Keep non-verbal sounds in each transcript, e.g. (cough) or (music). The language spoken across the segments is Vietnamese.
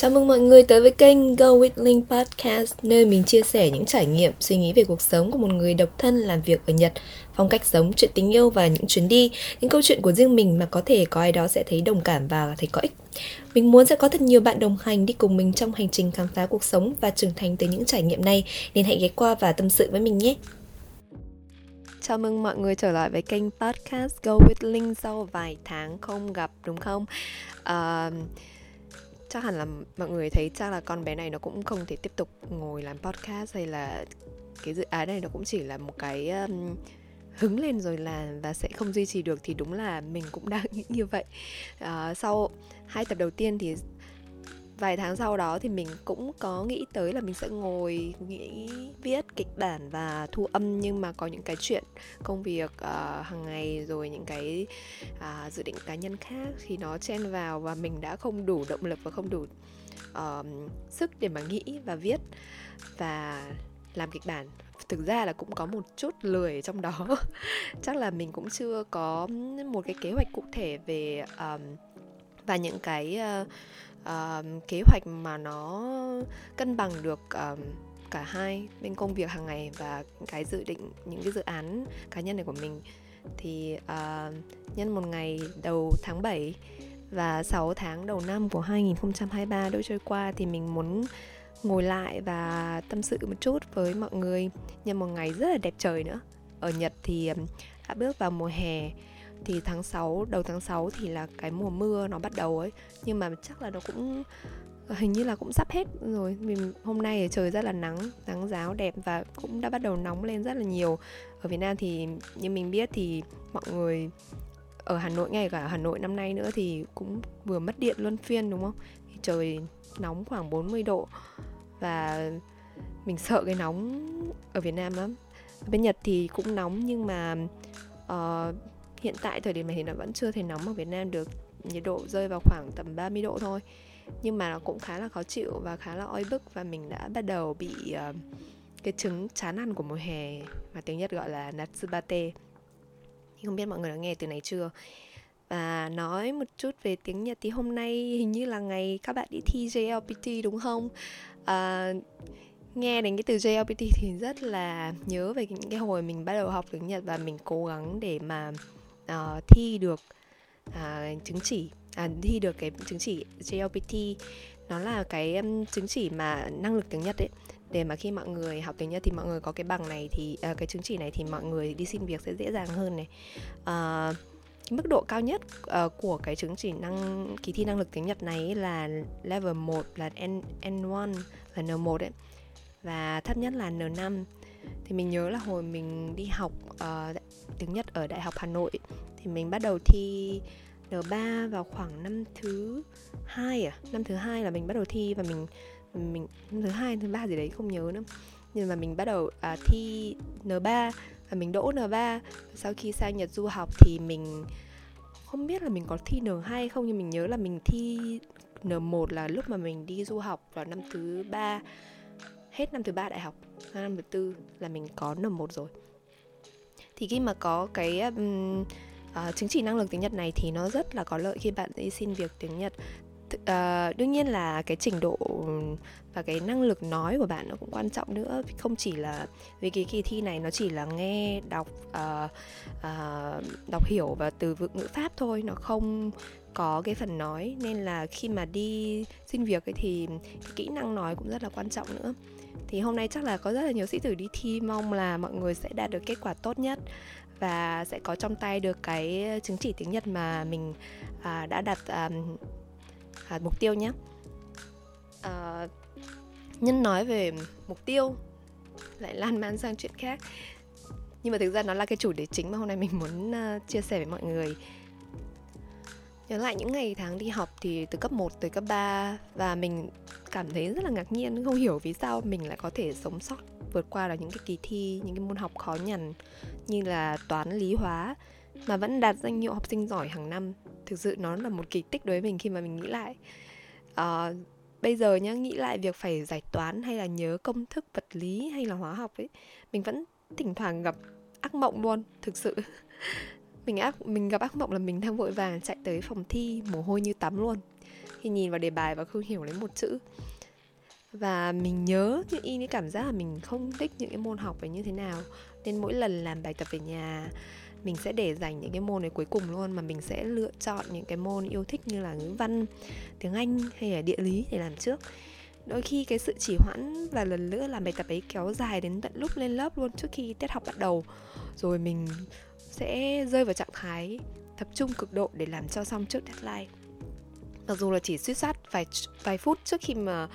Chào mừng mọi người tới với kênh Go With Link Podcast Nơi mình chia sẻ những trải nghiệm, suy nghĩ về cuộc sống của một người độc thân làm việc ở Nhật Phong cách sống, chuyện tình yêu và những chuyến đi Những câu chuyện của riêng mình mà có thể có ai đó sẽ thấy đồng cảm và thấy có ích Mình muốn sẽ có thật nhiều bạn đồng hành đi cùng mình trong hành trình khám phá cuộc sống và trưởng thành từ những trải nghiệm này Nên hãy ghé qua và tâm sự với mình nhé Chào mừng mọi người trở lại với kênh podcast Go With Link sau vài tháng không gặp đúng không? Uh, chắc hẳn là mọi người thấy chắc là con bé này nó cũng không thể tiếp tục ngồi làm podcast hay là cái dự án này nó cũng chỉ là một cái um, hứng lên rồi là và sẽ không duy trì được thì đúng là mình cũng đang nghĩ như vậy. Uh, sau hai tập đầu tiên thì vài tháng sau đó thì mình cũng có nghĩ tới là mình sẽ ngồi nghĩ viết kịch bản và thu âm nhưng mà có những cái chuyện công việc uh, hàng ngày rồi những cái uh, dự định cá nhân khác thì nó chen vào và mình đã không đủ động lực và không đủ uh, sức để mà nghĩ và viết và làm kịch bản. Thực ra là cũng có một chút lười trong đó. (laughs) Chắc là mình cũng chưa có một cái kế hoạch cụ thể về um, và những cái uh, uh, kế hoạch mà nó cân bằng được uh, cả hai bên công việc hàng ngày và cái dự định những cái dự án cá nhân này của mình thì uh, nhân một ngày đầu tháng 7 và 6 tháng đầu năm của 2023 đã trôi qua thì mình muốn ngồi lại và tâm sự một chút với mọi người nhân một ngày rất là đẹp trời nữa. Ở Nhật thì đã bước vào mùa hè thì tháng 6 đầu tháng 6 thì là cái mùa mưa nó bắt đầu ấy. Nhưng mà chắc là nó cũng hình như là cũng sắp hết rồi. Mình hôm nay trời rất là nắng nắng giáo đẹp và cũng đã bắt đầu nóng lên rất là nhiều. Ở Việt Nam thì như mình biết thì mọi người ở Hà Nội ngay cả ở Hà Nội năm nay nữa thì cũng vừa mất điện luân phiên đúng không? Thì trời nóng khoảng 40 độ. Và mình sợ cái nóng ở Việt Nam lắm. Bên Nhật thì cũng nóng nhưng mà uh, hiện tại thời điểm này thì nó vẫn chưa thể nóng ở Việt Nam được. Nhiệt độ rơi vào khoảng tầm 30 độ thôi. Nhưng mà nó cũng khá là khó chịu và khá là oi bức và mình đã bắt đầu bị uh, cái chứng chán ăn của mùa hè mà tiếng Nhật gọi là natsubate. Không biết mọi người đã nghe từ này chưa? Và nói một chút về tiếng Nhật thì hôm nay hình như là ngày các bạn đi thi JLPT đúng không? À, nghe đến cái từ JLPT thì rất là nhớ về những cái hồi mình bắt đầu học tiếng Nhật và mình cố gắng để mà uh, thi được uh, chứng chỉ à, thi được cái chứng chỉ JLPT nó là cái um, chứng chỉ mà năng lực tiếng Nhật ấy. Để mà khi mọi người học tiếng Nhật thì mọi người có cái bằng này thì uh, cái chứng chỉ này thì mọi người đi xin việc sẽ dễ dàng hơn này. Uh, mức độ cao nhất uh, của cái chứng chỉ năng kỳ thi năng lực tiếng Nhật này là level 1 là N N1 là N1 đấy và thấp nhất là N5 thì mình nhớ là hồi mình đi học uh, tiếng Nhật ở Đại học Hà Nội thì mình bắt đầu thi N3 vào khoảng năm thứ hai à? Năm thứ hai là mình bắt đầu thi và mình mình năm thứ hai thứ ba gì đấy không nhớ nữa. Nhưng mà mình bắt đầu à, thi N3 và mình đỗ N3 sau khi sang Nhật du học thì mình không biết là mình có thi N2 hay không nhưng mình nhớ là mình thi N1 là lúc mà mình đi du học vào năm thứ ba hết năm thứ ba đại học năm thứ tư là mình có N1 rồi. Thì khi mà có cái um, uh, chứng chỉ năng lực tiếng Nhật này thì nó rất là có lợi khi bạn đi xin việc tiếng Nhật. Uh, đương nhiên là cái trình độ và cái năng lực nói của bạn nó cũng quan trọng nữa. Không chỉ là vì cái kỳ thi này nó chỉ là nghe đọc uh, uh, đọc hiểu và từ vựng ngữ pháp thôi nó không có cái phần nói. Nên là khi mà đi xin việc ấy thì cái kỹ năng nói cũng rất là quan trọng nữa thì hôm nay chắc là có rất là nhiều sĩ tử đi thi mong là mọi người sẽ đạt được kết quả tốt nhất và sẽ có trong tay được cái chứng chỉ tiếng Nhật mà mình à, đã đặt à, à, mục tiêu nhé. À, nhân nói về mục tiêu lại lan man sang chuyện khác. Nhưng mà thực ra nó là cái chủ đề chính mà hôm nay mình muốn uh, chia sẻ với mọi người. Nhớ lại những ngày tháng đi học thì từ cấp 1 tới cấp 3 và mình cảm thấy rất là ngạc nhiên không hiểu vì sao mình lại có thể sống sót vượt qua được những cái kỳ thi, những cái môn học khó nhằn như là toán, lý, hóa mà vẫn đạt danh hiệu học sinh giỏi hàng năm. Thực sự nó là một kỳ tích đối với mình khi mà mình nghĩ lại. À, bây giờ nhá nghĩ lại việc phải giải toán hay là nhớ công thức vật lý hay là hóa học ấy, mình vẫn thỉnh thoảng gặp ác mộng luôn, thực sự (laughs) mình ác, mình gặp ác mộng là mình đang vội vàng chạy tới phòng thi mồ hôi như tắm luôn. Khi nhìn vào đề bài và không hiểu lấy một chữ. Và mình nhớ như y cái cảm giác là mình không thích những cái môn học về như thế nào. Nên mỗi lần làm bài tập về nhà, mình sẽ để dành những cái môn này cuối cùng luôn mà mình sẽ lựa chọn những cái môn yêu thích như là ngữ văn, tiếng anh hay là địa lý để làm trước. Đôi khi cái sự chỉ hoãn và lần nữa làm bài tập ấy kéo dài đến tận lúc lên lớp luôn trước khi tiết học bắt đầu. Rồi mình sẽ rơi vào trạng thái tập trung cực độ để làm cho xong trước deadline. Mặc dù là chỉ suýt sát vài vài phút trước khi mà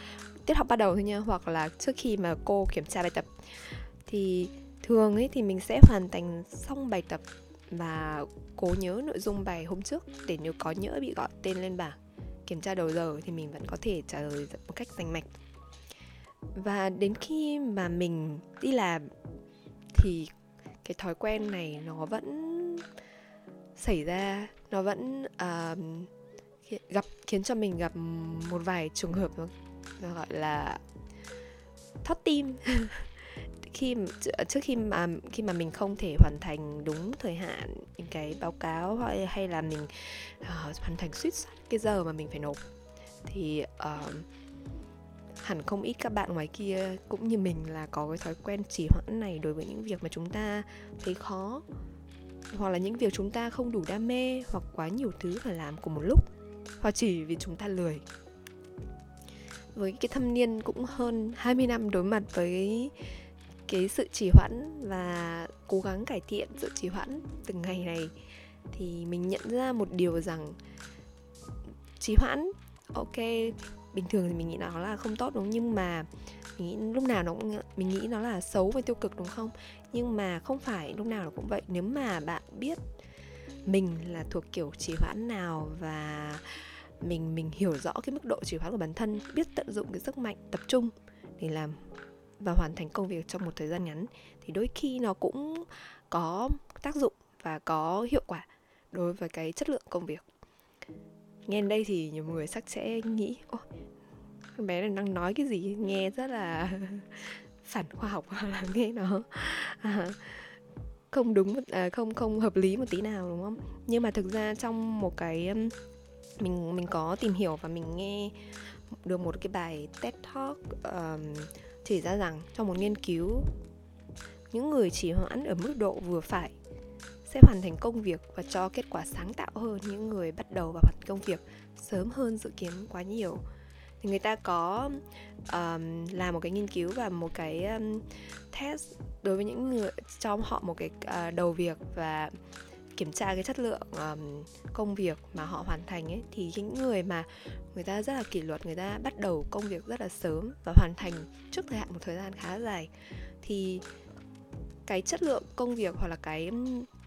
tiết học bắt đầu thôi nha, hoặc là trước khi mà cô kiểm tra bài tập. Thì thường ấy thì mình sẽ hoàn thành xong bài tập và cố nhớ nội dung bài hôm trước để nếu có nhỡ bị gọi tên lên bảng kiểm tra đầu giờ thì mình vẫn có thể trả lời một cách rành mạch. Và đến khi mà mình đi làm thì cái thói quen này nó vẫn xảy ra nó vẫn uh, gặp khiến cho mình gặp một vài trường hợp nó gọi là thoát tim. (laughs) Khi trước khi mà khi mà mình không thể hoàn thành đúng thời hạn những cái báo cáo hay hay là mình uh, hoàn thành suýt cái giờ mà mình phải nộp thì uh, hẳn không ít các bạn ngoài kia cũng như mình là có cái thói quen trì hoãn này đối với những việc mà chúng ta thấy khó. Hoặc là những việc chúng ta không đủ đam mê hoặc quá nhiều thứ phải làm cùng một lúc, hoặc chỉ vì chúng ta lười. Với cái thâm niên cũng hơn 20 năm đối mặt với cái sự trì hoãn và cố gắng cải thiện sự trì hoãn từng ngày này, thì mình nhận ra một điều rằng trì hoãn, ok bình thường thì mình nghĩ nó là không tốt, đúng nhưng mà mình nghĩ lúc nào nó cũng mình nghĩ nó là xấu và tiêu cực, đúng không? Nhưng mà không phải lúc nào nó cũng vậy. Nếu mà bạn biết mình là thuộc kiểu trì hoãn nào và mình mình hiểu rõ cái mức độ trì hoãn của bản thân, biết tận dụng cái sức mạnh tập trung để làm và hoàn thành công việc trong một thời gian ngắn, thì đôi khi nó cũng có tác dụng và có hiệu quả đối với cái chất lượng công việc nghe đến đây thì nhiều người chắc sẽ nghĩ ô con bé này đang nói cái gì? Nghe rất là (laughs) phản khoa học hoặc là nghe nó à, không đúng à, không không hợp lý một tí nào đúng không? Nhưng mà thực ra trong một cái mình mình có tìm hiểu và mình nghe được một cái bài TED Talk um, chỉ ra rằng trong một nghiên cứu những người chỉ hoãn ở mức độ vừa phải sẽ hoàn thành công việc và cho kết quả sáng tạo hơn những người bắt đầu và mặt công việc sớm hơn dự kiến quá nhiều. Thì người ta có um, làm một cái nghiên cứu và một cái um, test đối với những người cho họ một cái uh, đầu việc và kiểm tra cái chất lượng um, công việc mà họ hoàn thành ấy. Thì những người mà người ta rất là kỷ luật người ta bắt đầu công việc rất là sớm và hoàn thành trước thời hạn một thời gian khá dài. Thì cái chất lượng công việc hoặc là cái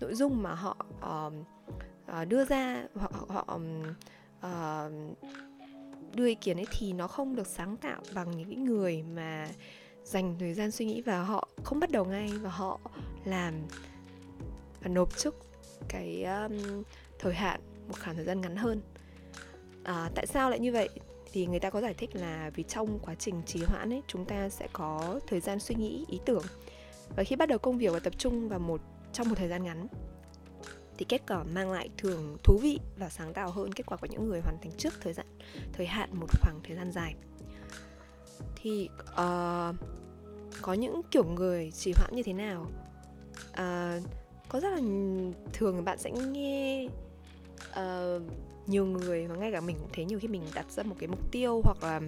nội dung mà họ uh, đưa ra hoặc họ, họ uh, đưa ý kiến ấy thì nó không được sáng tạo bằng những người mà dành thời gian suy nghĩ và họ không bắt đầu ngay và họ làm và nộp trước cái um, thời hạn một khoảng thời gian ngắn hơn. À, tại sao lại như vậy? Thì người ta có giải thích là vì trong quá trình trì hoãn ấy chúng ta sẽ có thời gian suy nghĩ ý tưởng và khi bắt đầu công việc và tập trung vào một trong một thời gian ngắn thì kết quả mang lại thường thú vị và sáng tạo hơn kết quả của những người hoàn thành trước thời gian thời hạn một khoảng thời gian dài. Thì uh, có những kiểu người trì hoãn như thế nào? Uh, có rất là thường bạn sẽ nghe uh, nhiều người và ngay cả mình cũng thấy nhiều khi mình đặt ra một cái mục tiêu hoặc là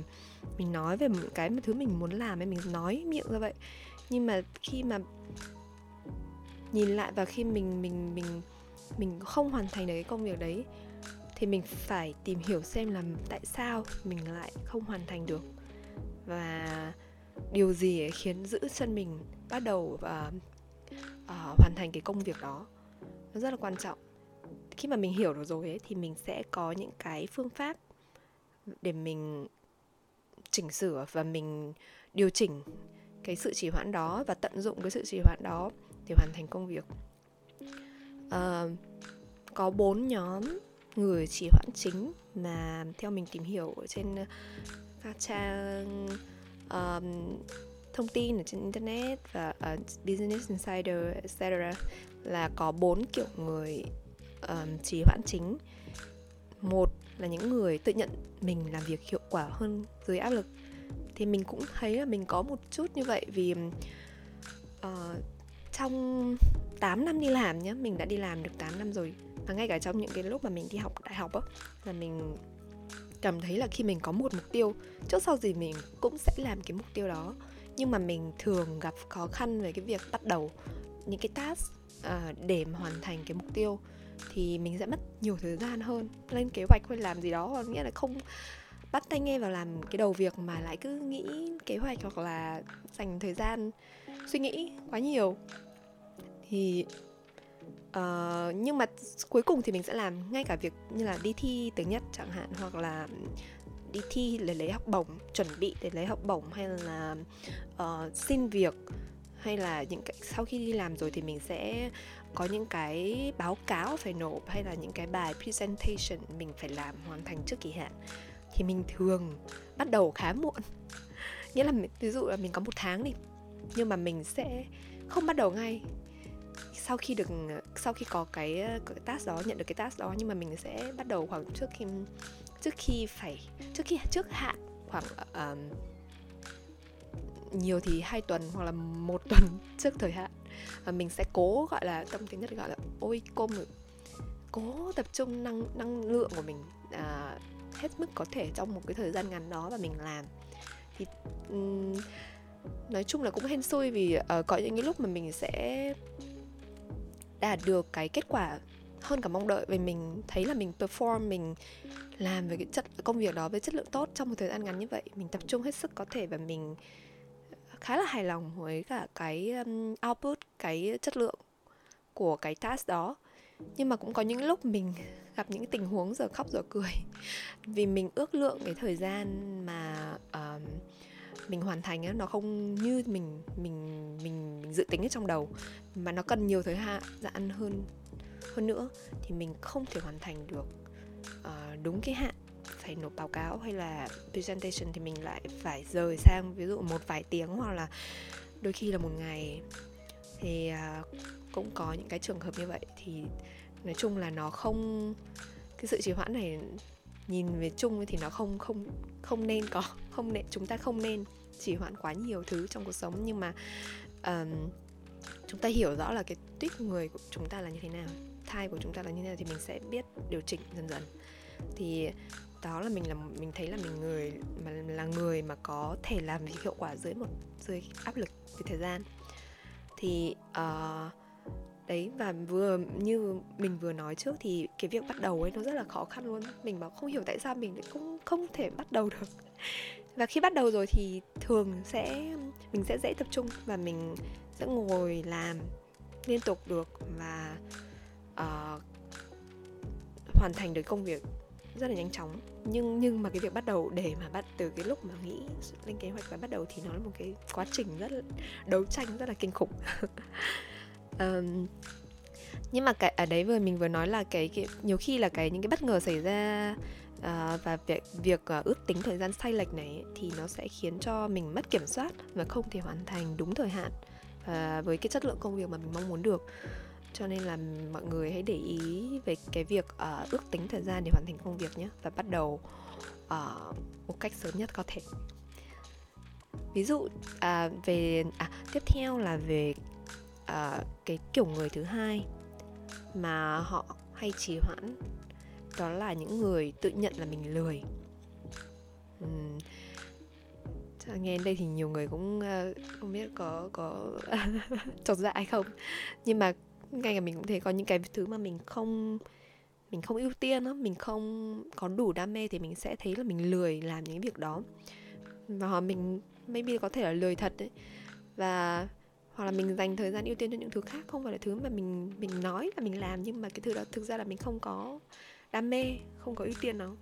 mình nói về một cái thứ mình muốn làm ấy mình nói miệng ra vậy nhưng mà khi mà nhìn lại và khi mình mình mình mình không hoàn thành được cái công việc đấy thì mình phải tìm hiểu xem là tại sao mình lại không hoàn thành được. Và điều gì ấy khiến giữ chân mình bắt đầu và uh, hoàn thành cái công việc đó. Nó rất là quan trọng. Khi mà mình hiểu được rồi ấy thì mình sẽ có những cái phương pháp để mình chỉnh sửa và mình điều chỉnh cái sự trì hoãn đó và tận dụng cái sự trì hoãn đó để hoàn thành công việc. Uh, có bốn nhóm người trì hoãn chính mà theo mình tìm hiểu ở trên ờ, các trang um, thông tin ở trên internet và uh, business insider etc là có bốn kiểu người um, trì hoãn chính. Một là những người tự nhận mình làm việc hiệu quả hơn dưới áp lực thì mình cũng thấy là mình có một chút như vậy vì uh, trong 8 năm đi làm nhé mình đã đi làm được 8 năm rồi. Và ngay cả trong những cái lúc mà mình đi học đại học á là mình cảm thấy là khi mình có một mục tiêu trước sau gì mình cũng sẽ làm cái mục tiêu đó. Nhưng mà mình thường gặp khó khăn về cái việc bắt đầu những cái task uh, để mà hoàn thành cái mục tiêu. Thì mình sẽ mất nhiều thời gian hơn lên kế hoạch hay làm gì đó nghĩa là không bắt tay nghe vào làm cái đầu việc mà lại cứ nghĩ kế hoạch hoặc là dành thời gian suy nghĩ quá nhiều. Thì uh, nhưng mà cuối cùng thì mình sẽ làm ngay cả việc như là đi thi tiếng nhật chẳng hạn hoặc là đi thi để lấy học bổng chuẩn bị để lấy học bổng hay là uh, xin việc hay là những cái sau khi đi làm rồi thì mình sẽ có những cái báo cáo phải nộp hay là những cái bài presentation mình phải làm hoàn thành trước kỳ hạn thì mình thường bắt đầu khá muộn. Nghĩa là ví dụ là mình có một tháng đi nhưng mà mình sẽ không bắt đầu ngay. Sau khi được sau khi có cái, cái task đó nhận được cái task đó nhưng mà mình sẽ bắt đầu khoảng trước khi trước khi phải trước khi trước hạn khoảng um, nhiều thì hai tuần hoặc là một tuần (laughs) trước thời hạn. Và mình sẽ cố gọi là tâm tiếng nhất gọi là ôi cô cố tập trung năng năng lượng của mình à, hết mức có thể trong một cái thời gian ngắn đó và mình làm. Thì um, nói chung là cũng hên xui vì uh, có những cái lúc mà mình sẽ đạt được cái kết quả hơn cả mong đợi vì mình thấy là mình perform mình làm về cái chất công việc đó với chất lượng tốt trong một thời gian ngắn như vậy. Mình tập trung hết sức có thể và mình khá là hài lòng với cả cái um, output cái chất lượng của cái task đó nhưng mà cũng có những lúc mình gặp những tình huống giờ khóc giờ cười. (laughs) Vì mình ước lượng cái thời gian mà uh, mình hoàn thành ấy, nó không như mình mình mình mình dự tính ở trong đầu mà nó cần nhiều thời hạn gian hơn hơn nữa thì mình không thể hoàn thành được uh, đúng cái hạn phải nộp báo cáo hay là presentation thì mình lại phải rời sang ví dụ một vài tiếng hoặc là đôi khi là một ngày thì à, cũng có những cái trường hợp như vậy. Thì nói chung là nó không cái sự trì hoãn này nhìn về chung thì nó không không không nên có (laughs) không nên chúng ta không nên trì hoãn quá nhiều thứ trong cuộc sống. Nhưng mà um, chúng ta hiểu rõ là cái tuyết người của chúng ta là như thế nào thai của chúng ta là như thế nào thì mình sẽ biết điều chỉnh dần dần. Thì đó là mình là mình thấy là mình người mà là người mà có thể làm việc hiệu quả dưới một dưới áp lực về thời gian thì uh, đấy và vừa như mình vừa nói trước thì cái việc bắt đầu ấy nó rất là khó khăn luôn. Mình bảo không hiểu tại sao mình lại cũng không thể bắt đầu được. Và khi bắt đầu rồi thì thường sẽ mình sẽ dễ tập trung và mình sẽ ngồi làm liên tục được và uh, hoàn thành được công việc rất là nhanh chóng. Nhưng nhưng mà cái việc bắt đầu để mà bắt từ cái lúc mà nghĩ lên kế hoạch và bắt đầu thì nó là một cái quá trình rất là đấu tranh rất là kinh khủng. (laughs) Um, nhưng mà cái ở đấy vừa mình vừa nói là cái, cái nhiều khi là cái những cái bất ngờ xảy ra uh, và việc việc uh, ước tính thời gian sai lệch này thì nó sẽ khiến cho mình mất kiểm soát và không thể hoàn thành đúng thời hạn uh, với cái chất lượng công việc mà mình mong muốn được cho nên là mọi người hãy để ý về cái việc uh, ước tính thời gian để hoàn thành công việc nhé và bắt đầu uh, một cách sớm nhất có thể. Ví dụ à, về à, tiếp theo là về à, cái kiểu người thứ hai mà họ hay trì hoãn đó là những người tự nhận là mình lười. Uhm, nghe đến đây thì nhiều người cũng uh, không biết có có (laughs) chột dạ hay không. Nhưng mà ngay cả mình cũng thấy có những cái thứ mà mình không mình không ưu tiên đó, mình không có đủ đam mê thì mình sẽ thấy là mình lười làm những việc đó. Và mình maybe có thể là lười thật đấy. Và hoặc là mình dành thời gian ưu tiên cho những thứ khác không phải là thứ mà mình mình nói là mình làm nhưng mà cái thứ đó thực ra là mình không có đam mê không có ưu tiên nó.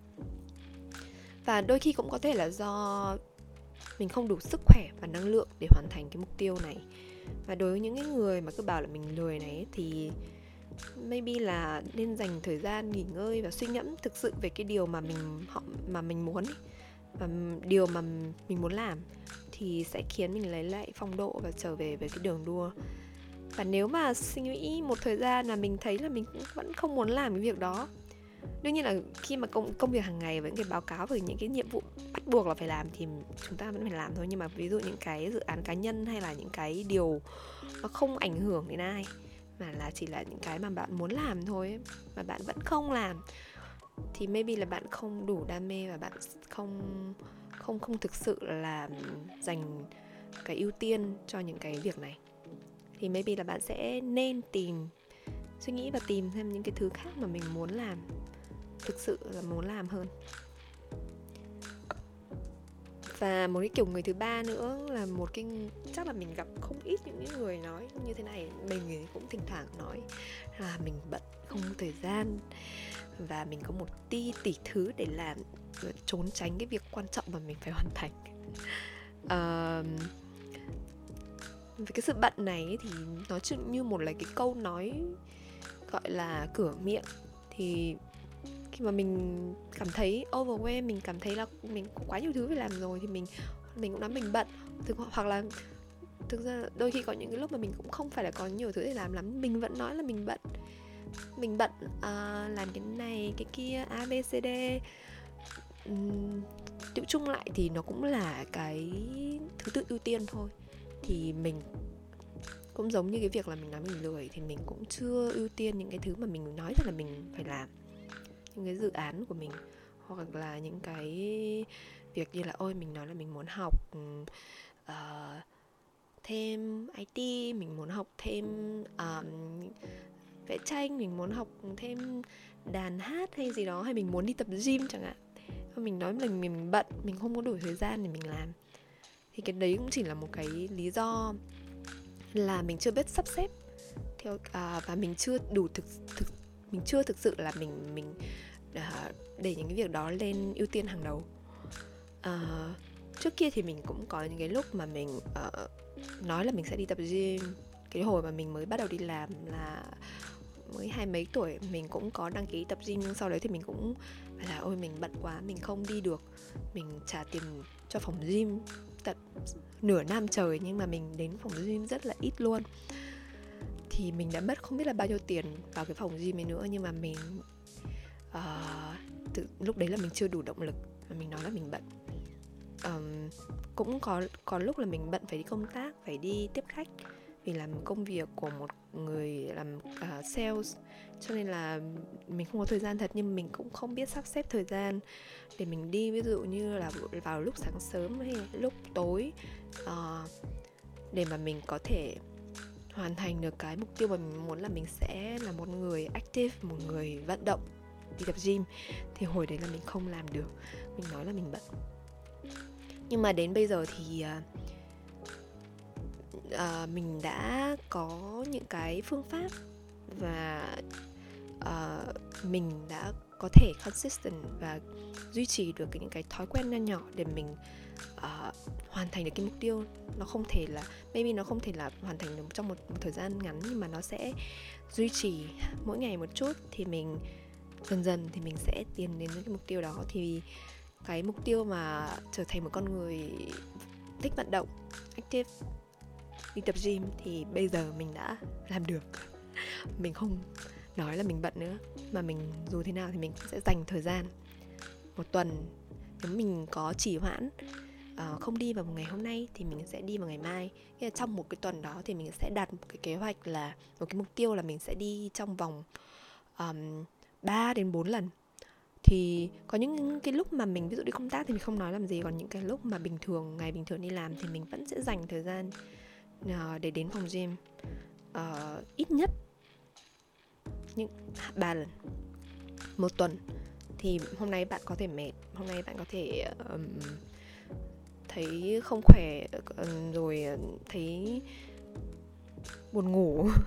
Và đôi khi cũng có thể là do mình không đủ sức khỏe và năng lượng để hoàn thành cái mục tiêu này và đối với những cái người mà cứ bảo là mình lười này thì maybe là nên dành thời gian nghỉ ngơi và suy ngẫm thực sự về cái điều mà mình, họ, mà mình muốn và điều mà mình muốn làm thì sẽ khiến mình lấy lại phong độ và trở về với cái đường đua. Và nếu mà suy nghĩ một thời gian là mình thấy là mình cũng vẫn không muốn làm cái việc đó đương nhiên là khi mà công công việc hàng ngày với những cái báo cáo về những cái nhiệm vụ bắt buộc là phải làm thì chúng ta vẫn phải làm thôi. Nhưng mà ví dụ những cái dự án cá nhân hay là những cái điều nó không ảnh hưởng đến ai, mà là chỉ là những cái mà bạn muốn làm thôi mà bạn vẫn không làm, thì maybe là bạn không đủ đam mê và bạn không không không thực sự là dành cái ưu tiên cho những cái việc này. Thì maybe là bạn sẽ nên tìm, suy nghĩ và tìm thêm những cái thứ khác mà mình muốn làm thực sự là muốn làm hơn. Và một cái kiểu người thứ ba nữa là một cái chắc là mình gặp không ít những người nói như thế này mình cũng thỉnh thoảng nói là mình bận không có thời gian. Và mình có một ti tỷ thứ để làm ờ, trốn tránh cái việc quan trọng mà mình phải hoàn thành. Uh, về cái sự bận này thì nó như một là cái câu nói gọi là cửa miệng. Thì khi mà mình cảm thấy overwhelm mình cảm thấy là mình có quá nhiều thứ phải làm rồi thì mình mình cũng nói mình bận. Thực hoặc là thực ra đôi khi có những cái lúc mà mình cũng không phải là có nhiều thứ để làm lắm mình vẫn nói là mình bận. Mình bận uh, làm cái này cái kia a b c d. Uhm, tự chung lại thì nó cũng là cái thứ tự ưu tiên thôi. Thì mình cũng giống như cái việc là mình nói mình lười thì mình cũng chưa ưu tiên những cái thứ mà mình nói rằng là mình phải làm những cái dự án của mình hoặc là những cái việc như là ôi mình nói là mình muốn học uh, thêm IT mình muốn học thêm um, vẽ tranh mình muốn học thêm đàn hát hay gì đó hay mình muốn đi tập gym chẳng hạn. Mình nói là mình, mình bận mình không có đủ thời gian để mình làm. Thì cái đấy cũng chỉ là một cái lý do là mình chưa biết sắp xếp theo à, và mình chưa đủ thực thực mình chưa thực sự là mình mình Ờ, để những cái việc đó lên ưu tiên hàng đầu. Uh, trước kia thì mình cũng có những cái lúc mà mình uh, nói là mình sẽ đi tập gym. Cái hồi mà mình mới bắt đầu đi làm là mới hai mấy tuổi mình cũng có đăng ký tập gym nhưng sau đấy thì mình cũng phải là ôi mình bận quá mình không đi được. Mình trả tiền cho phòng gym tận nửa năm trời nhưng mà mình đến phòng gym rất là ít luôn. Thì mình đã mất không biết là bao nhiêu tiền vào cái phòng gym ấy nữa nhưng mà mình Ờ, uh, từ, lúc đấy là mình chưa đủ động lực và mình nói là mình bận. Um, cũng có có lúc là mình bận phải đi công tác phải đi tiếp khách vì làm công việc của một người làm uh, sales. Cho nên là mình không có thời gian thật nhưng mình cũng không biết sắp xếp thời gian để mình đi. Ví dụ như là vào lúc sáng sớm hay lúc tối uh, để mà mình có thể hoàn thành được cái mục tiêu mà mình muốn là mình sẽ là một người active một người vận động đi tập gym. Thì hồi đấy là mình không làm được. Mình nói là mình bận. Nhưng mà đến bây giờ thì uh, uh, mình đã có những cái phương pháp và uh, mình đã có thể consistent và duy trì được những cái thói quen nho nhỏ để mình uh, hoàn thành được cái mục tiêu. Nó không thể là maybe nó không thể là hoàn thành được trong một, một thời gian ngắn nhưng mà nó sẽ duy trì mỗi ngày một chút. Thì mình dần dần thì mình sẽ tiến đến cái mục tiêu đó. Thì cái mục tiêu mà trở thành một con người thích vận động active đi tập gym thì bây giờ mình đã làm được. (laughs) Mình không nói là mình bận nữa mà mình dù thế nào thì mình cũng sẽ dành thời gian một tuần. Nếu mình có chỉ hoãn uh, không đi vào một ngày hôm nay thì mình sẽ đi vào ngày mai. Nghĩa là trong một cái tuần đó thì mình sẽ đặt một cái kế hoạch là một cái mục tiêu là mình sẽ đi trong vòng um, 3 đến 4 lần. Thì có những cái lúc mà mình ví dụ đi công tác thì mình không nói làm gì còn những cái lúc mà bình thường ngày bình thường đi làm thì mình vẫn sẽ dành thời gian uh, để đến phòng gym uh, ít nhất những ba lần một tuần. Thì hôm nay bạn có thể mệt hôm nay bạn có thể um, thấy không khỏe ờ, rồi thấy buồn ngủ. (laughs)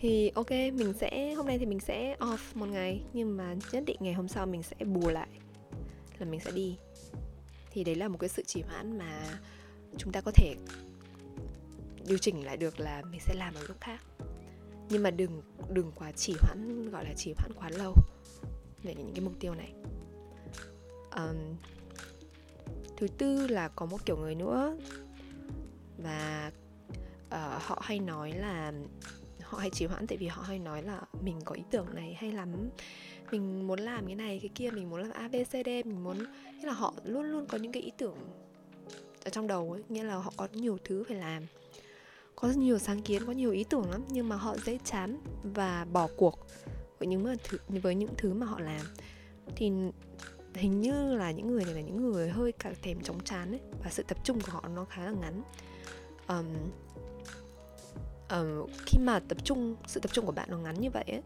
thì ok mình sẽ hôm nay thì mình sẽ off một ngày nhưng mà nhất định ngày hôm sau mình sẽ bù lại. Là mình sẽ đi. Thì đấy là một cái sự chỉ hoãn mà chúng ta có thể điều chỉnh lại được là mình sẽ làm ở lúc khác. Nhưng mà đừng đừng quá chỉ hoãn gọi là chỉ hoãn quá lâu về những cái mục tiêu này. Um, thứ tư là có một kiểu người nữa và uh, họ hay nói là họ hay trì hoãn tại vì họ hay nói là mình có ý tưởng này hay lắm. Mình muốn làm cái này cái kia mình muốn làm abcd mình muốn nghĩa là họ luôn luôn có những cái ý tưởng ở trong đầu ấy nghĩa là họ có nhiều thứ phải làm. Có rất nhiều sáng kiến có nhiều ý tưởng lắm nhưng mà họ dễ chán và bỏ cuộc với những thứ với những thứ mà họ làm. Thì hình như là những người này là những người hơi cả thèm chóng chán ấy và sự tập trung của họ nó khá là ngắn. Um, um, khi mà tập trung sự tập trung của bạn nó ngắn như vậy ấy,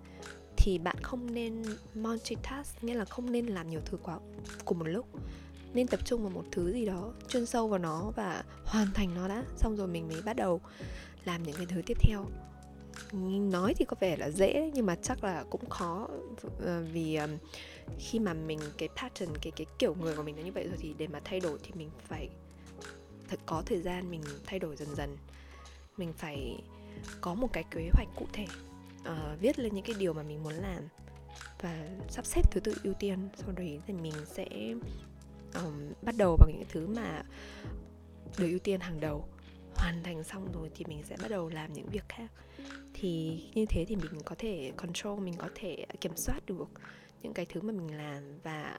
thì bạn không nên multitask nghĩa là không nên làm nhiều thứ quá cùng một lúc. Nên tập trung vào một thứ gì đó chuyên sâu vào nó và hoàn thành nó đã xong rồi mình mới bắt đầu làm những cái thứ tiếp theo. Nói thì có vẻ là dễ nhưng mà chắc là cũng khó ờ, vì khi mà mình cái pattern cái cái kiểu người của mình nó như vậy rồi thì để mà thay đổi thì mình phải thật có thời gian mình thay đổi dần dần. Mình phải có một cái kế hoạch cụ thể uh, viết lên những cái điều mà mình muốn làm và sắp xếp thứ tự ưu tiên. Sau đấy thì mình sẽ um, bắt đầu bằng những thứ mà được ưu tiên hàng đầu. Hoàn thành xong rồi thì mình sẽ bắt đầu làm những việc khác. Thì như thế thì mình có thể control mình có thể kiểm soát được những cái thứ mà mình làm và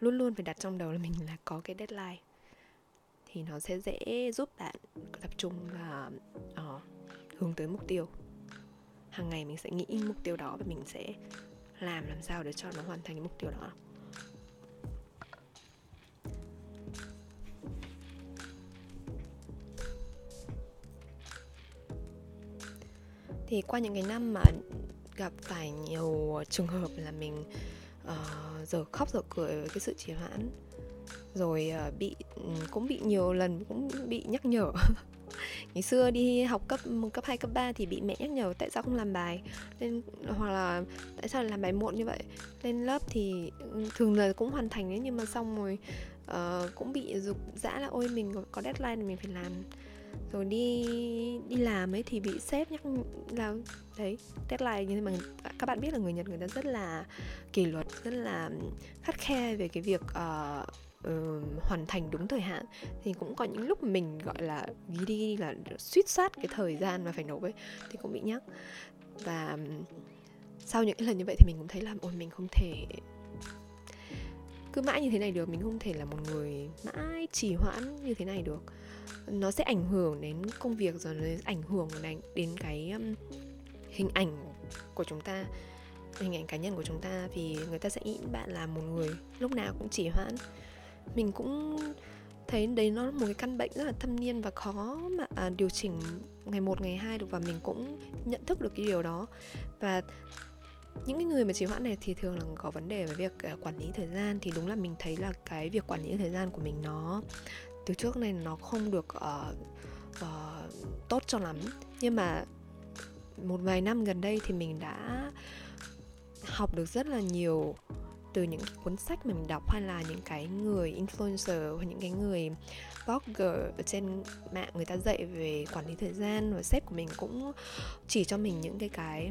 luôn luôn phải đặt trong đầu là mình là có cái deadline. Thì nó sẽ dễ giúp bạn tập trung và uh, hướng tới mục tiêu. Hàng ngày mình sẽ nghĩ mục tiêu đó và mình sẽ làm làm sao để cho nó hoàn thành cái mục tiêu đó. Thì qua những cái năm mà gặp phải nhiều trường hợp là mình uh, giờ khóc giờ cười với cái sự trì hoãn rồi uh, bị ừ, cũng bị nhiều lần cũng bị nhắc nhở. (laughs) ngày xưa đi học cấp cấp 2, cấp 3 thì bị mẹ nhắc nhở tại sao không làm bài. Nên hoặc là tại sao lại làm bài muộn như vậy. Lên lớp thì ừ, thường là cũng hoàn thành đấy nhưng mà xong rồi uh, cũng bị dục dã là ôi mình có deadline mình phải làm. Rồi đi đi làm ấy thì bị sếp nhắc là đấy deadline. Nhưng mà các bạn biết là người Nhật người ta rất là kỷ luật rất là khắt khe về cái việc uh, uh, hoàn thành đúng thời hạn thì cũng có những lúc mình gọi là ghi đi là suýt sát cái thời gian mà phải nộp ấy thì cũng bị nhắc. Và sau những lần như vậy thì mình cũng thấy là ôi mình không thể cứ mãi như thế này được mình không thể là một người mãi trì hoãn như thế này được. Nó sẽ ảnh hưởng đến công việc rồi nó ảnh hưởng đến cái um, hình ảnh của chúng ta hình ảnh cá nhân của chúng ta vì người ta sẽ nghĩ bạn là một người lúc nào cũng chỉ hoãn mình cũng thấy đấy nó là một cái căn bệnh rất là thâm niên và khó mà à, điều chỉnh ngày một ngày hai được và mình cũng nhận thức được cái điều đó. Và những cái người mà trì hoãn này thì thường là có vấn đề về việc à, quản lý thời gian thì đúng là mình thấy là cái việc quản lý thời gian của mình nó từ trước này nó không được uh, uh, tốt cho lắm. Nhưng mà một vài năm gần đây thì mình đã học được rất là nhiều từ những cuốn sách mà mình đọc hay là những cái người influencer hoặc những cái người blogger ở trên mạng người ta dạy về quản lý thời gian và sếp của mình cũng chỉ cho mình những cái cái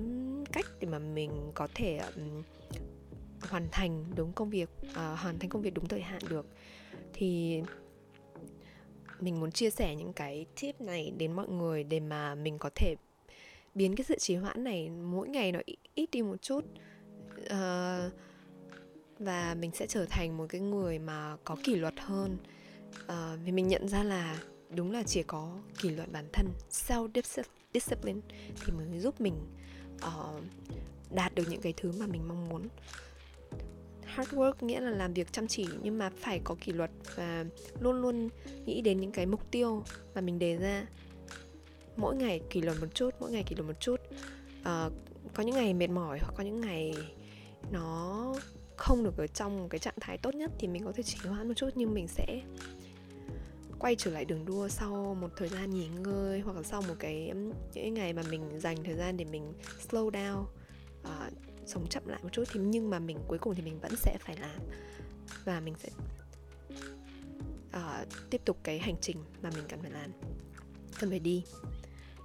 cách để mà mình có thể um, hoàn thành đúng công việc uh, hoàn thành công việc đúng thời hạn được. Thì mình muốn chia sẻ những cái tip này đến mọi người để mà mình có thể biến cái sự trì hoãn này mỗi ngày nó ít đi một chút. Uh, và mình sẽ trở thành một cái người mà có kỷ luật hơn. Uh, vì mình nhận ra là đúng là chỉ có kỷ luật bản thân self discipline thì mới giúp mình uh, đạt được những cái thứ mà mình mong muốn. Hard work nghĩa là làm việc chăm chỉ nhưng mà phải có kỷ luật và luôn luôn nghĩ đến những cái mục tiêu mà mình đề ra. Mỗi ngày kỷ luật một chút mỗi ngày kỷ luật một chút. Uh, có những ngày mệt mỏi hoặc có những ngày nó không được ở trong cái trạng thái tốt nhất thì mình có thể chỉ hoãn một chút nhưng mình sẽ quay trở lại đường đua sau một thời gian nghỉ ngơi hoặc là sau một cái những ngày mà mình dành thời gian để mình slow down uh, sống chậm lại một chút thì nhưng mà mình cuối cùng thì mình vẫn sẽ phải làm và mình sẽ uh, tiếp tục cái hành trình mà mình cần phải làm cần phải đi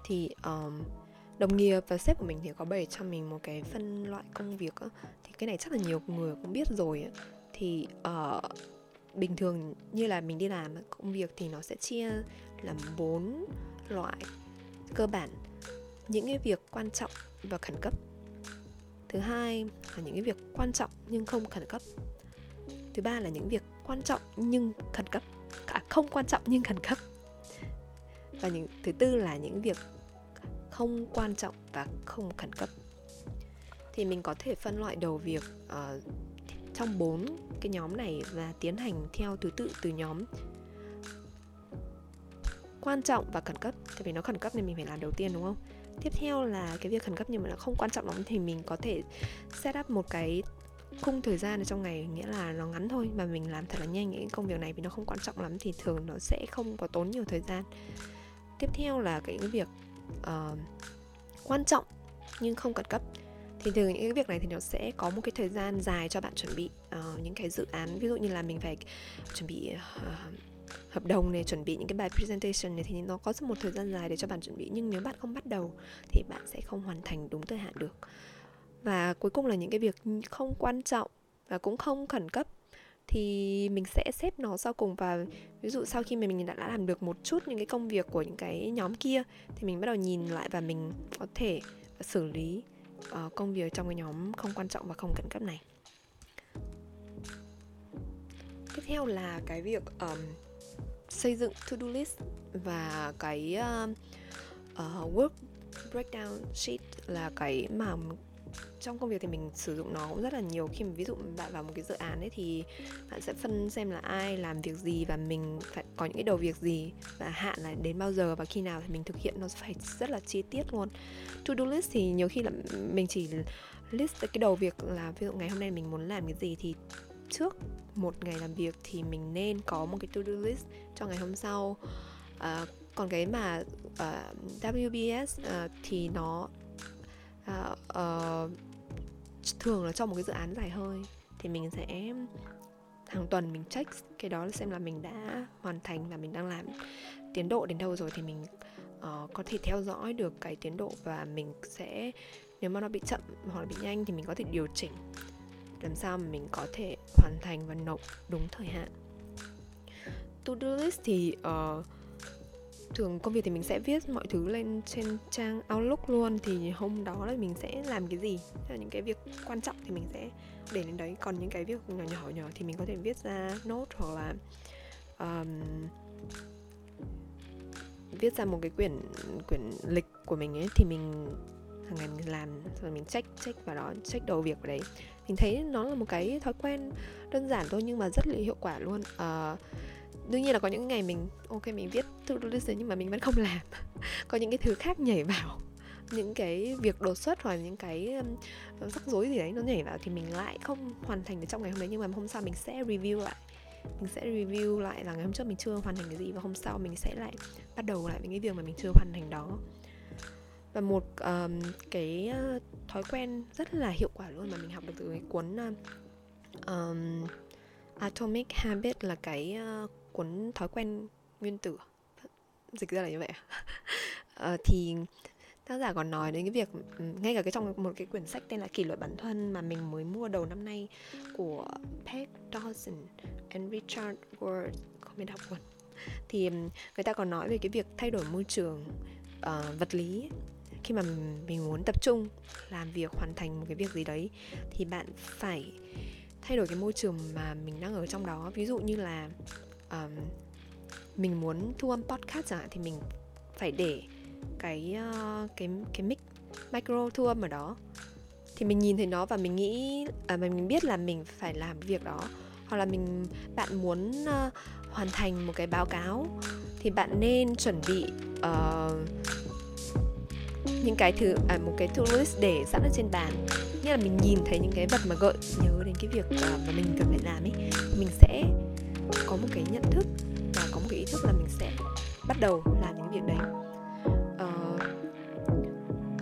thì um, đồng nghiệp và sếp của mình thì có bày cho mình một cái phân loại công việc á cái này chắc là nhiều người cũng biết rồi thì uh, bình thường như là mình đi làm công việc thì nó sẽ chia làm bốn loại cơ bản. Những cái việc quan trọng và khẩn cấp. Thứ hai là những cái việc quan trọng nhưng không khẩn cấp. Thứ ba là những việc quan trọng nhưng khẩn cấp. À, không quan trọng nhưng khẩn cấp. Và những thứ tư là những việc không quan trọng và không khẩn cấp thì mình có thể phân loại đầu việc uh, trong bốn cái nhóm này và tiến hành theo thứ tự từ nhóm quan trọng và khẩn cấp. Tại vì nó khẩn cấp nên mình phải làm đầu tiên đúng không? Tiếp theo là cái việc khẩn cấp nhưng mà nó không quan trọng lắm thì mình có thể set up một cái khung thời gian ở trong ngày nghĩa là nó ngắn thôi mà mình làm thật là nhanh những công việc này vì nó không quan trọng lắm thì thường nó sẽ không có tốn nhiều thời gian. Tiếp theo là cái việc uh, quan trọng nhưng không cần cấp bình thường những cái việc này thì nó sẽ có một cái thời gian dài cho bạn chuẩn bị uh, những cái dự án. Ví dụ như là mình phải chuẩn bị uh, hợp đồng này chuẩn bị những cái bài presentation này thì nó có một thời gian dài để cho bạn chuẩn bị. Nhưng nếu bạn không bắt đầu thì bạn sẽ không hoàn thành đúng thời hạn được. Và cuối cùng là những cái việc không quan trọng và cũng không khẩn cấp thì mình sẽ xếp nó sau cùng. Và ví dụ sau khi mà mình đã làm được một chút những cái công việc của những cái nhóm kia thì mình bắt đầu nhìn lại và mình có thể xử lý uh, công việc trong cái nhóm không quan trọng và không khẩn cấp này. Tiếp theo là cái việc um, xây dựng to-do list và cái uh, uh, work breakdown sheet là cái mà trong công việc thì mình sử dụng nó cũng rất là nhiều. Khi mà ví dụ bạn vào một cái dự án ấy thì bạn sẽ phân xem là ai làm việc gì và mình phải có những cái đầu việc gì và hạn là đến bao giờ và khi nào thì mình thực hiện. Nó phải rất là chi tiết luôn. To do list thì nhiều khi là mình chỉ list cái đầu việc là ví dụ ngày hôm nay mình muốn làm cái gì thì trước một ngày làm việc thì mình nên có một cái to do list cho ngày hôm sau. Uh, còn cái mà ờ, uh, WBS uh, ờ, thì nó uh, uh, thường là trong một cái dự án dài hơi thì mình sẽ hàng tuần mình check cái đó xem là mình đã hoàn thành và mình đang làm tiến độ đến đâu rồi thì mình uh, có thể theo dõi được cái tiến độ và mình sẽ nếu mà nó bị chậm hoặc là bị nhanh thì mình có thể điều chỉnh làm sao mà mình có thể hoàn thành và nộp đúng thời hạn. To do list thì uh, thường công việc thì mình sẽ viết mọi thứ lên trên trang Outlook luôn thì hôm đó là mình sẽ làm cái gì? Là những cái việc quan trọng thì mình sẽ để lên đấy. Còn những cái việc nhỏ nhỏ nhỏ thì mình có thể viết ra nốt hoặc là um, viết ra một cái quyển quyển lịch của mình ấy thì mình hàng ngày mình làm rồi mình check check vào đó check đầu việc vào đấy. Mình thấy nó là một cái thói quen đơn giản thôi nhưng mà rất là hiệu quả luôn. Uh, đương nhiên là có những ngày mình ok mình viết to do list nhưng mà mình vẫn không làm. (laughs) Có những cái thứ khác nhảy vào. Những cái việc đột xuất hoặc những cái um, rắc rối gì đấy nó nhảy vào thì mình lại không hoàn thành được trong ngày hôm đấy. Nhưng mà hôm sau mình sẽ review lại. Mình sẽ review lại là ngày hôm trước mình chưa hoàn thành cái gì và hôm sau mình sẽ lại bắt đầu lại những cái việc mà mình chưa hoàn thành đó. Và một um, cái thói quen rất là hiệu quả luôn mà mình học được từ cái cuốn um, Atomic Habit là cái uh, cuốn thói quen nguyên tử. Dịch ra là như vậy à, (laughs) ờ, thì tác giả còn nói đến cái việc ngay cả cái trong một cái quyển sách tên là kỷ luật bản thân mà mình mới mua đầu năm nay của Peg Dawson and Richard Ward không biết đọc luôn. Thì người ta còn nói về cái việc thay đổi môi trường uh, vật lý khi mà mình muốn tập trung làm việc hoàn thành một cái việc gì đấy thì bạn phải thay đổi cái môi trường mà mình đang ở trong đó. Ví dụ như là um, mình muốn thu âm podcast chẳng hạn thì mình phải để cái uh, cái cái mic micro thu âm ở đó. Thì mình nhìn thấy nó và mình nghĩ à, mình biết là mình phải làm việc đó. Hoặc là mình bạn muốn uh, hoàn thành một cái báo cáo thì bạn nên chuẩn bị uh, những cái thứ à, một cái to list để sẵn ở trên bàn. Như là mình nhìn thấy những cái vật mà gợi nhớ đến cái việc uh, mà mình cần phải làm ấy mình sẽ có một cái nhận thức và có một cái ý thức là mình sẽ bắt đầu làm những việc đấy. Uh,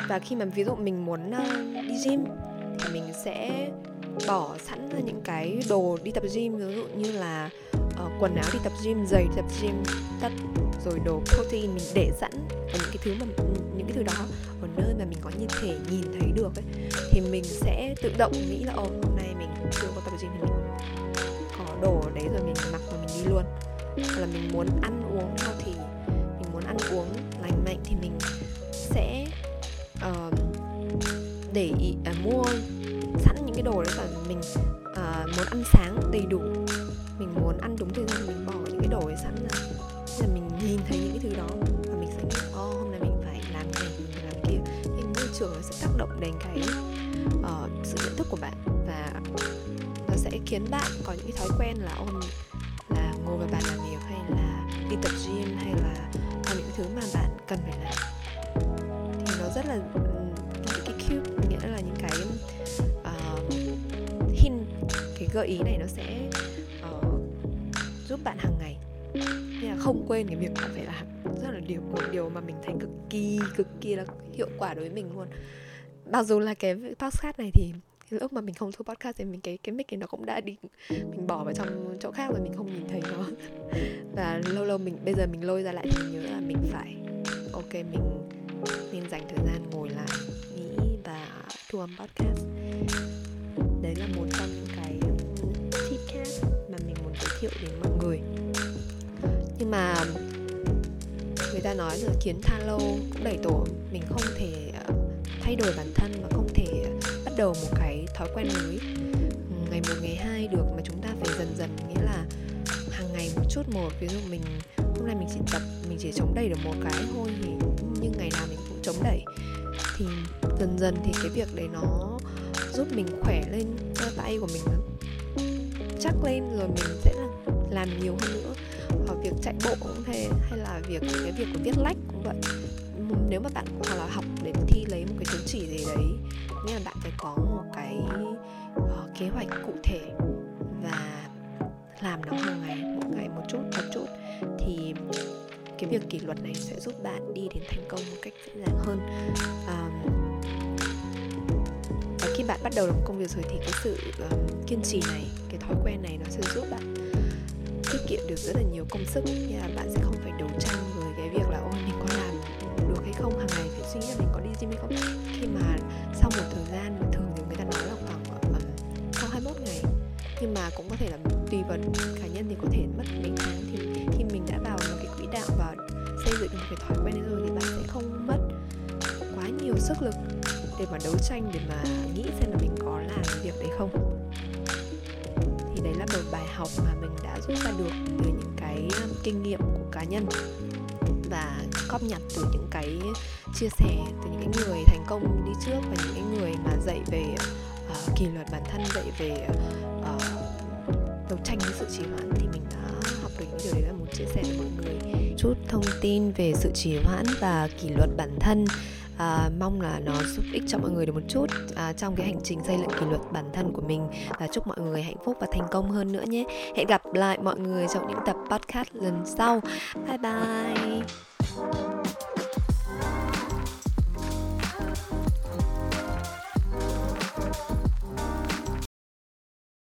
và khi mà ví dụ mình muốn uh, đi gym thì mình sẽ bỏ sẵn ra những cái đồ đi tập gym ví dụ như là uh, quần áo đi tập gym giày đi tập gym tất rồi đồ protein mình để sẵn ở những cái thứ mà những cái thứ đó ở nơi mà mình có như thể nhìn thấy được ấy thì mình sẽ tự động nghĩ là ồ hôm nay mình chưa có tập gym thì mình đấy rồi mình mặc và mình đi luôn. Hoặc là mình muốn ăn uống thì mình muốn ăn uống lành mạnh thì mình sẽ uh, để ý, uh, mua sẵn những cái đồ đấy và mình uh, muốn ăn sáng đầy đủ. Mình muốn ăn đúng thời gian mình bỏ những cái đồ ấy sẵn ra. Là mình nhìn thấy những cái thứ đó và mình sẽ nghĩ oh, hôm nay mình phải làm này mình phải làm kia. Thì môi trường nó sẽ tác động đến cái uh, sự nhận thức của bạn khiến bạn có những cái thói quen là ôm là ngồi vào bàn làm việc hay là đi tập gym hay là làm những thứ mà bạn cần phải làm. Thì nó rất là ừ, những cái cube nghĩa là những cái uh, hint cái gợi ý này nó sẽ uh, giúp bạn hàng ngày. Nên là không quên cái việc bạn phải làm. Rất là điều một điều mà mình thấy cực kỳ cực kỳ là hiệu quả đối với mình luôn. Mặc dù là cái podcast này thì lúc mà mình không thu podcast thì mình, cái cái mic này nó cũng đã đi, mình bỏ vào trong chỗ khác rồi mình không nhìn thấy nó. (laughs) Và lâu lâu mình, bây giờ mình lôi ra lại thì mình nhớ là mình phải, ok, mình nên dành thời gian ngồi lại, nghĩ và thu âm podcast. Đấy là một trong những cái ừ, tipcast mà mình muốn giới thiệu đến mọi người. Nhưng mà người ta nói là kiến tha lâu cũng đẩy tổ. Mình không thể ờ, thay đổi bản thân và không thể bắt đầu một cái thói quen mới. Ngày một, ngày hai được mà chúng ta phải dần dần, nghĩa là hàng ngày một chút một. Ví dụ mình, hôm nay mình chỉ tập, mình chỉ chống đẩy được một cái thôi thì nhưng ngày nào mình cũng chống đẩy. Thì dần dần thì cái việc đấy nó giúp mình khỏe lên, cho tay của mình chắc lên, rồi mình sẽ làm nhiều hơn nữa. Hoặc việc chạy bộ cũng thế, hay là việc, cái việc của viết lách cũng vậy. Nếu mà bạn hoặc là học để thi lấy một cái chứng chỉ gì đấy nghĩa là bạn phải có một cái uh, kế hoạch cụ thể và làm nó hàng ngày một ngày một chút một chút thì cái việc kỷ luật này sẽ giúp bạn đi đến thành công một cách dễ dàng hơn. Um, và khi bạn bắt đầu làm công việc rồi thì cái sự um, kiên trì này cái thói quen này nó sẽ giúp bạn tiết kiệm được rất là nhiều công sức như là bạn sẽ không phải nhưng mà cũng có thể là tùy vào cá nhân thì có thể mất mấy tháng thì khi mình đã vào một cái quỹ đạo và xây dựng một cái thói quen đấy rồi thì bạn sẽ không mất quá nhiều sức lực để mà đấu tranh để mà nghĩ xem là mình có làm việc đấy không. Thì đấy là một bài học mà mình đã rút ra được từ những cái kinh nghiệm của cá nhân và cóp nhặt từ những cái chia sẻ từ những cái người thành công đi trước và những cái người mà dạy về uh, kỷ luật bản thân dạy về uh, đấu tranh với sự trì hoãn thì mình đã học được những điều đấy và muốn chia sẻ với mọi người. Chút thông tin về sự trì hoãn và kỷ luật bản thân. À, mong là nó giúp ích cho mọi người được một chút à, trong cái hành trình xây dựng kỷ luật bản thân của mình. Và chúc mọi người hạnh phúc và thành công hơn nữa nhé. Hẹn gặp lại mọi người trong những tập podcast lần sau. Bye bye.